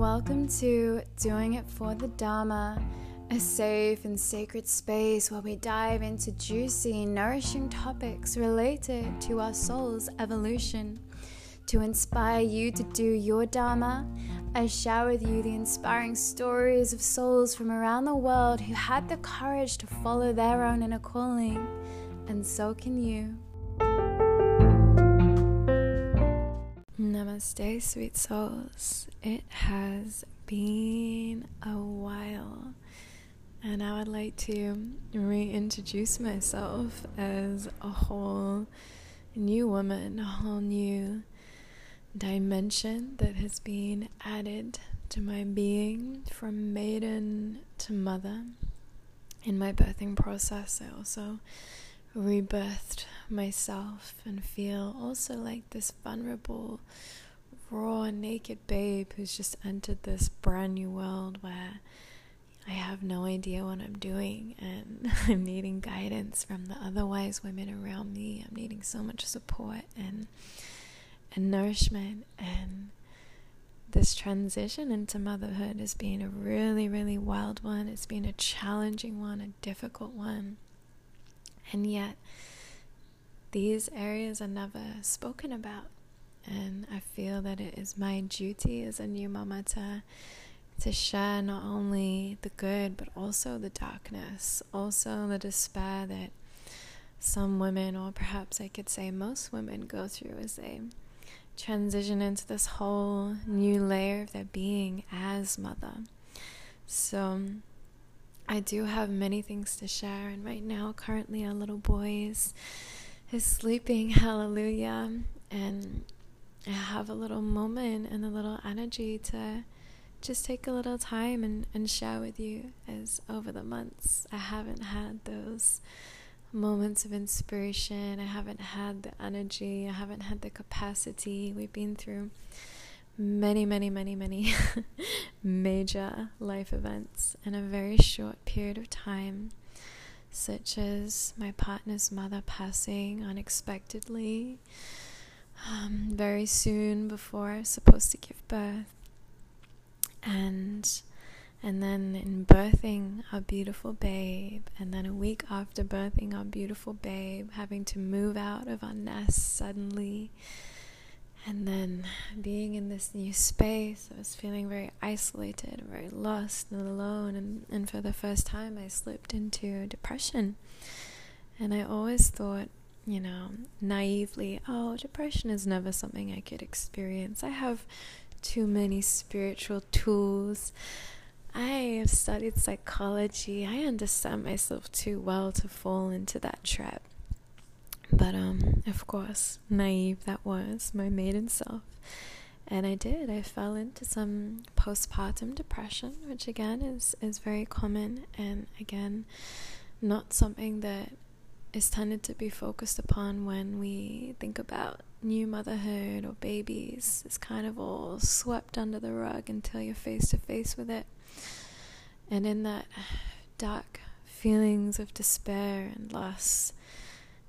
welcome to Doing It for the Dharma, a safe and sacred space where we dive into juicy, nourishing topics related to our soul's evolution. To inspire you to do your Dharma, I share with you the inspiring stories of souls from around the world who had the courage to follow their own inner calling, and so can you. Namaste, sweet souls. It has been a while, and I would like to reintroduce myself as a whole new woman, a whole new dimension that has been added to my being from maiden to mother. In my birthing process, I also rebirthed myself and feel also like this vulnerable, raw, and naked babe who's just entered this brand new world where I have no idea what I'm doing and I'm needing guidance from the other wise women around me. I'm needing so much support and and nourishment and this transition into motherhood has been a really, really wild one. It's been a challenging one, a difficult one. And yet, these areas are never spoken about. And I feel that it is my duty as a new mama to, to share not only the good, but also the darkness, also the despair that some women, or perhaps I could say most women, go through as they transition into this whole new layer of their being as mother. So, I do have many things to share, and right now, currently, our little boy is, is sleeping, hallelujah. And have a little moment and a little energy to just take a little time and, and share with you, as over the months, I haven't had those moments of inspiration, I haven't had the energy, I haven't had the capacity. We've been through many, many, many, many major life events in a very short period of time, such as my partner's mother passing unexpectedly um, very soon before I was supposed to give birth, and and then in birthing our beautiful babe, and then a week after birthing our beautiful babe, having to move out of our nest suddenly and then being in this new space, I was feeling very isolated, very lost and alone. And, and for the first time, I slipped into depression. And I always thought, you know, naively, oh, depression is never something I could experience. I have too many spiritual tools. I have studied psychology. I understand myself too well to fall into that trap. But um, of course, naive that was my maiden self. And I did. I fell into some postpartum depression, which again is, is very common and again not something that is tended to be focused upon when we think about new motherhood or babies. It's kind of all swept under the rug until you're face to face with it. And in that dark feelings of despair and loss,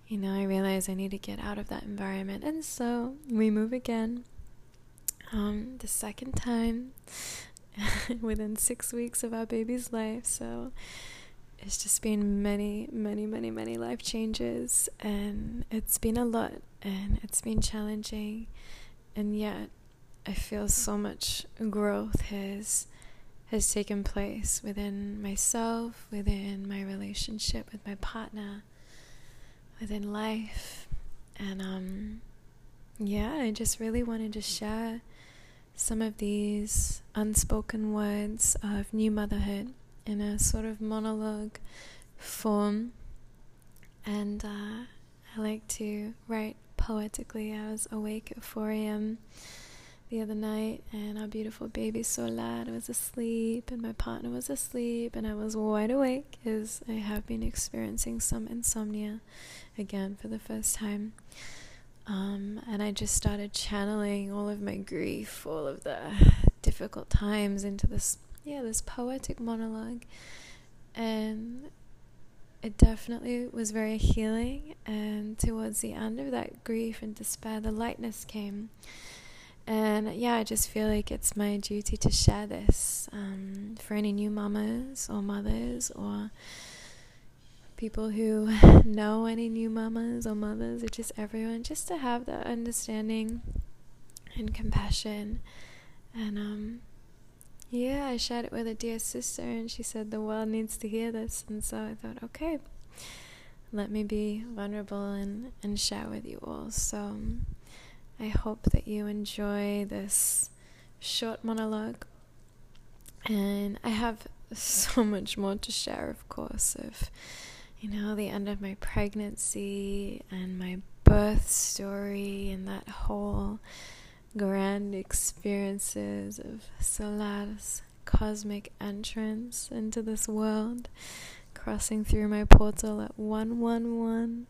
you know, I realize I need to get out of that environment. And so we move again. Um, the second time within six weeks of our baby's life. So it's just been many, many, many, many life changes. And it's been a lot and it's been challenging. And yet I feel so much growth has has taken place within myself, within my relationship with my partner within life. And um, yeah, I just really wanted to share some of these unspoken words of new motherhood in a sort of monologue form. And uh, I like to write poetically. I was awake at 4 a.m the other night, and our beautiful baby Solar was asleep, and my partner was asleep, and I was wide awake because I have been experiencing some insomnia again for the first time. Um, and I just started channeling all of my grief, all of the difficult times into this, yeah, this poetic monologue. And it definitely was very healing. And towards the end of that grief and despair, the lightness came And yeah, I just feel like it's my duty to share this um, for any new mamas or mothers or people who know any new mamas or mothers or just everyone, just to have that understanding and compassion. And um, yeah, I shared it with a dear sister, and she said the world needs to hear this. And so I thought, okay, let me be vulnerable and, and share with you all. So um, I hope that you enjoy this short monologue. And I have so much more to share, of course, of, you know, the end of my pregnancy and my birth story and that whole grand experiences of Solar's cosmic entrance into this world, crossing through my portal at 111.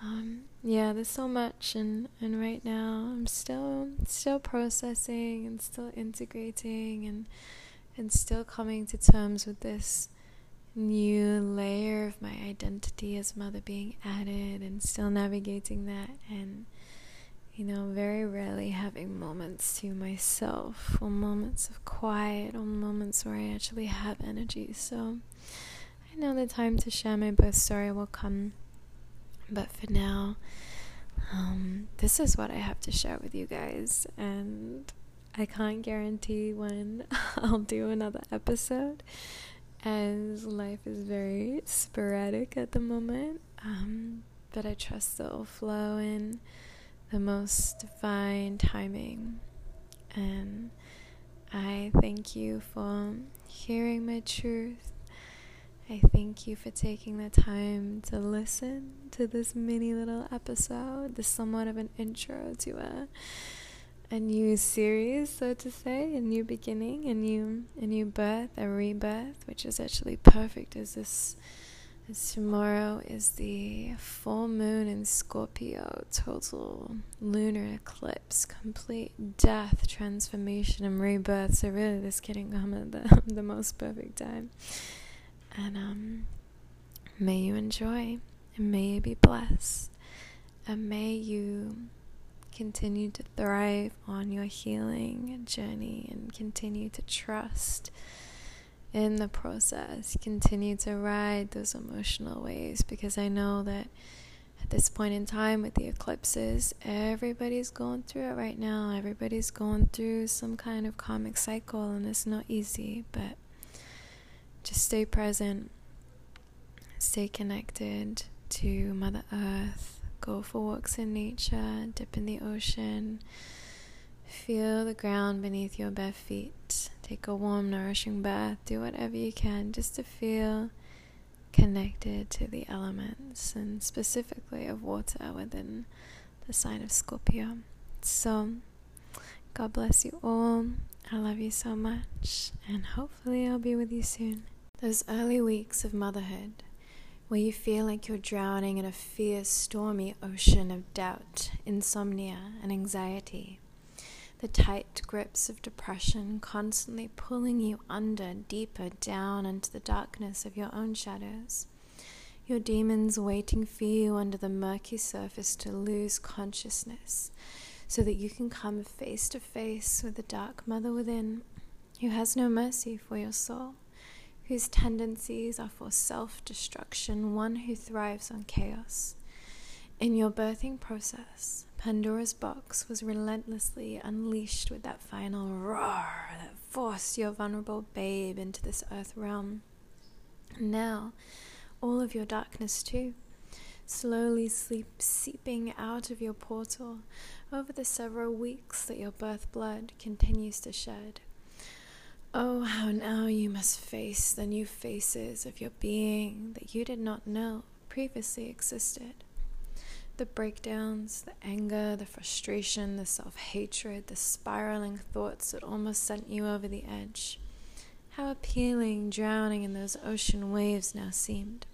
Um, yeah, there's so much, and, and right now I'm still still processing and still integrating and and still coming to terms with this new layer of my identity as mother being added, and still navigating that and you know, very rarely having moments to myself or moments of quiet or moments where I actually have energy. So I know the time to share my birth story will come. But for now, um, this is what I have to share with you guys. And I can't guarantee when I'll do another episode, as life is very sporadic at the moment. Um, but I trust it'll flow in the most divine timing. And I thank you for hearing my truth. I thank you for taking the time to listen to this mini little episode, this somewhat of an intro to a a new series, so to say, a new beginning, a new a new birth, a rebirth, which is actually perfect as this as tomorrow is the full moon in Scorpio, total lunar eclipse, complete death, transformation, and rebirth. So really, this couldn't come at the the most perfect time. And um, may you enjoy, and may you be blessed, and may you continue to thrive on your healing journey, and continue to trust in the process, continue to ride those emotional waves because I know that at this point in time with the eclipses, everybody's going through it right now. Everybody's going through some kind of karmic cycle, and it's not easy, but just stay present, stay connected to Mother Earth, go for walks in nature, dip in the ocean, feel the ground beneath your bare feet Take a warm, nourishing bath. Do whatever you can just to feel connected to the elements and specifically of water within the sign of Scorpio. So, God bless you all. I love you so much, and hopefully, I'll be with you soon. Those early weeks of motherhood, where you feel like you're drowning in a fierce, stormy ocean of doubt, insomnia, and anxiety the tight grips of depression constantly pulling you under, deeper down into the darkness of your own shadows. Your demons waiting for you under the murky surface to lose consciousness, so that you can come face to face with the dark mother within, who has no mercy for your soul, whose tendencies are for self destruction, one who thrives on chaos. In your birthing process, Pandora's box was relentlessly unleashed with that final roar that forced your vulnerable babe into this earth realm. And now, all of your darkness too, slowly sleep seeping out of your portal over the several weeks that your birth blood continues to shed. Oh, how now you must face the new faces of your being that you did not know previously existed the breakdowns, the anger, the frustration, the self hatred, the spiraling thoughts that almost sent you over the edge. How appealing drowning in those ocean waves now seemed.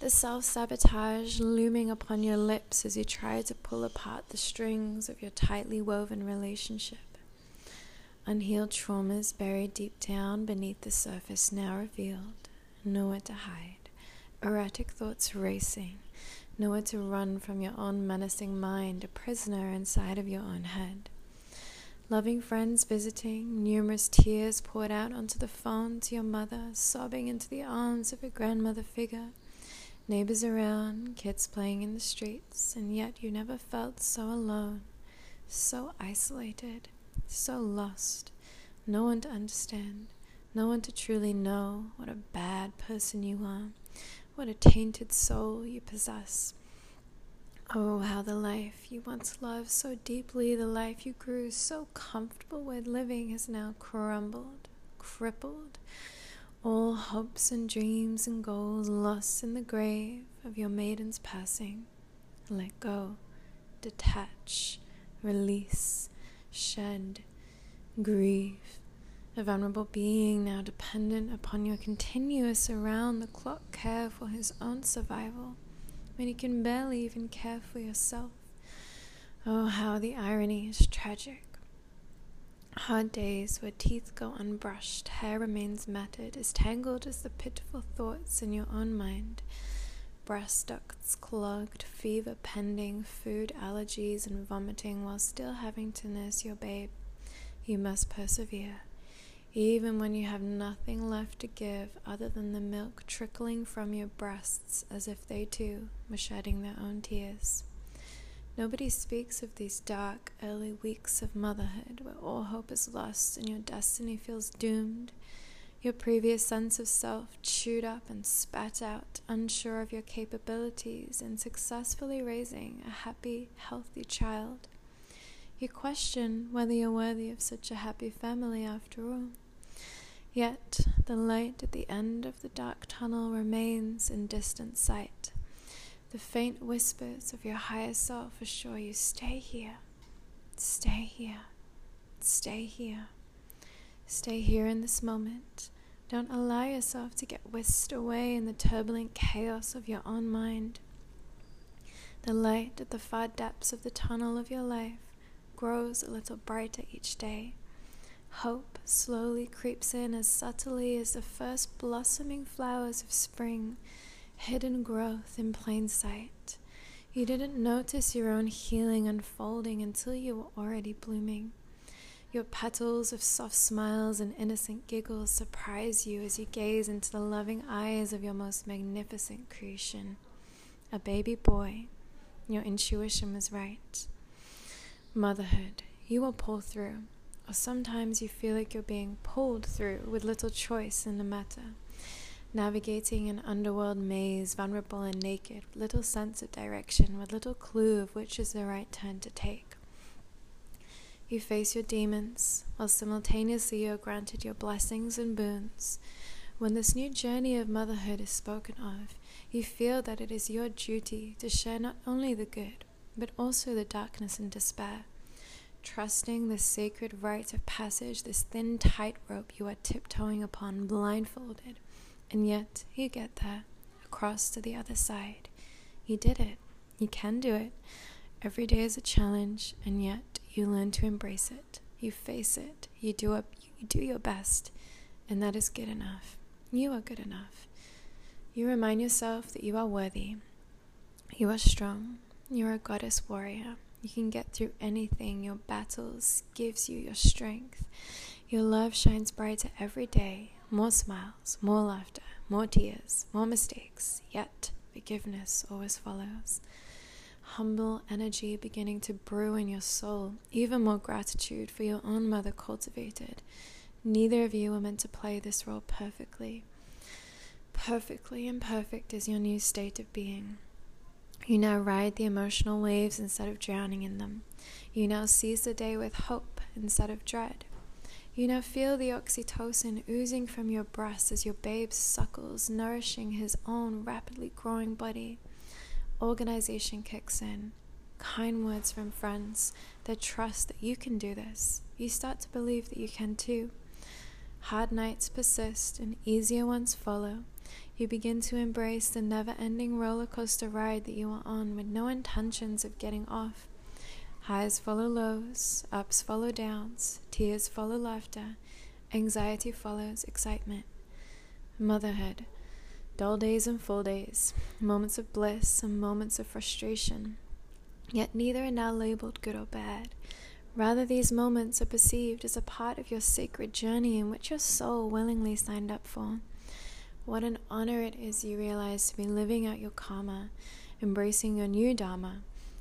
The self sabotage looming upon your lips as you tried to pull apart the strings of your tightly woven relationship. Unhealed traumas buried deep down beneath the surface now revealed, nowhere to hide. Erratic thoughts racing, nowhere to run from your own menacing mind, a prisoner inside of your own head. Loving friends visiting, numerous tears poured out onto the phone to your mother, sobbing into the arms of a grandmother figure, neighbors around, kids playing in the streets, and yet you never felt so alone, so isolated, so lost, no one to understand, no one to truly know what a bad person you are, what a tainted soul you possess. Oh, how the life you once loved so deeply, the life you grew so comfortable with living, has now crumbled, crippled. All hopes and dreams and goals lost in the grave of your maiden's passing. Let go, detach, release, shed, grieve. A vulnerable being now dependent upon your continuous around the clock care for his own survival when you can barely even care for yourself. Oh, how the irony is tragic. Hard days where teeth go unbrushed, hair remains matted, as tangled as the pitiful thoughts in your own mind. Breast ducts clogged, fever pending, food allergies, and vomiting while still having to nurse your babe. You must persevere even when you have nothing left to give other than the milk trickling from your breasts as if they too were shedding their own tears. Nobody speaks of these dark early weeks of motherhood where all hope is lost and your destiny feels doomed, your previous sense of self chewed up and spat out, unsure of your capabilities in successfully raising a happy, healthy child. You question whether you're worthy of such a happy family after all. Yet the light at the end of the dark tunnel remains in distant sight. The faint whispers of your higher self assure you stay here, stay here, stay here, stay here in this moment. Don't allow yourself to get whisked away in the turbulent chaos of your own mind. The light at the far depths of the tunnel of your life grows a little brighter each day. Hope slowly creeps in as subtly as the first blossoming flowers of spring, hidden growth in plain sight. You didn't notice your own healing unfolding until you were already blooming. Your petals of soft smiles and innocent giggles surprise you as you gaze into the loving eyes of your most magnificent creation. A baby boy. Your intuition was right. Motherhood, you will pull through, or sometimes you feel like you're being pulled through with little choice in the matter. Navigating an underworld maze, vulnerable and naked, with little sense of direction, with little clue of which is the right turn to take. You face your demons, while simultaneously you are granted your blessings and boons. When this new journey of motherhood is spoken of, you feel that it is your duty to share not only the good, but also the darkness and despair. Trusting the sacred rite of passage, this thin tightrope you are tiptoeing upon blindfolded, and yet you get there, across to the other side. You did it. You can do it. Every day is a challenge, and yet you learn to embrace it. You face it. You do. You do your best, and that is good enough. You are good enough. You remind yourself that you are worthy. You are strong. You're a goddess warrior. You can get through anything. Your battles gives you your strength. Your love shines brighter every day. More smiles, more laughter, more tears, more mistakes. Yet forgiveness always follows. Humble energy beginning to brew in your soul. Even more gratitude for your own mother cultivated. Neither of you are meant to play this role perfectly. Perfectly imperfect is your new state of being. You now ride the emotional waves instead of drowning in them. You now seize the day with hope instead of dread. You now feel the oxytocin oozing from your breast as your babe suckles, nourishing his own rapidly growing body. Organization kicks in. Kind words from friends that trust that you can do this. You start to believe that you can too. Hard nights persist and easier ones follow. You begin to embrace the never ending roller coaster ride that you are on with no intentions of getting off. Highs follow lows, ups follow downs, tears follow laughter, anxiety follows excitement. Motherhood. dull days and full days, moments of bliss and moments of frustration. Yet neither are now labeled good or bad. Rather, these moments are perceived as a part of your sacred journey in which your soul willingly signed up for. What an honor it is, you realize, to be living out your karma, embracing your new dharma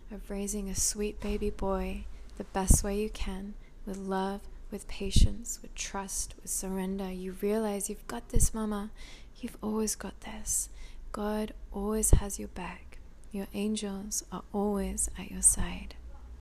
of raising a sweet baby boy the best way you can, with love, with patience, with trust, with surrender. You realize you've got this, mama. You've always got this. God always has your back. Your angels are always at your side.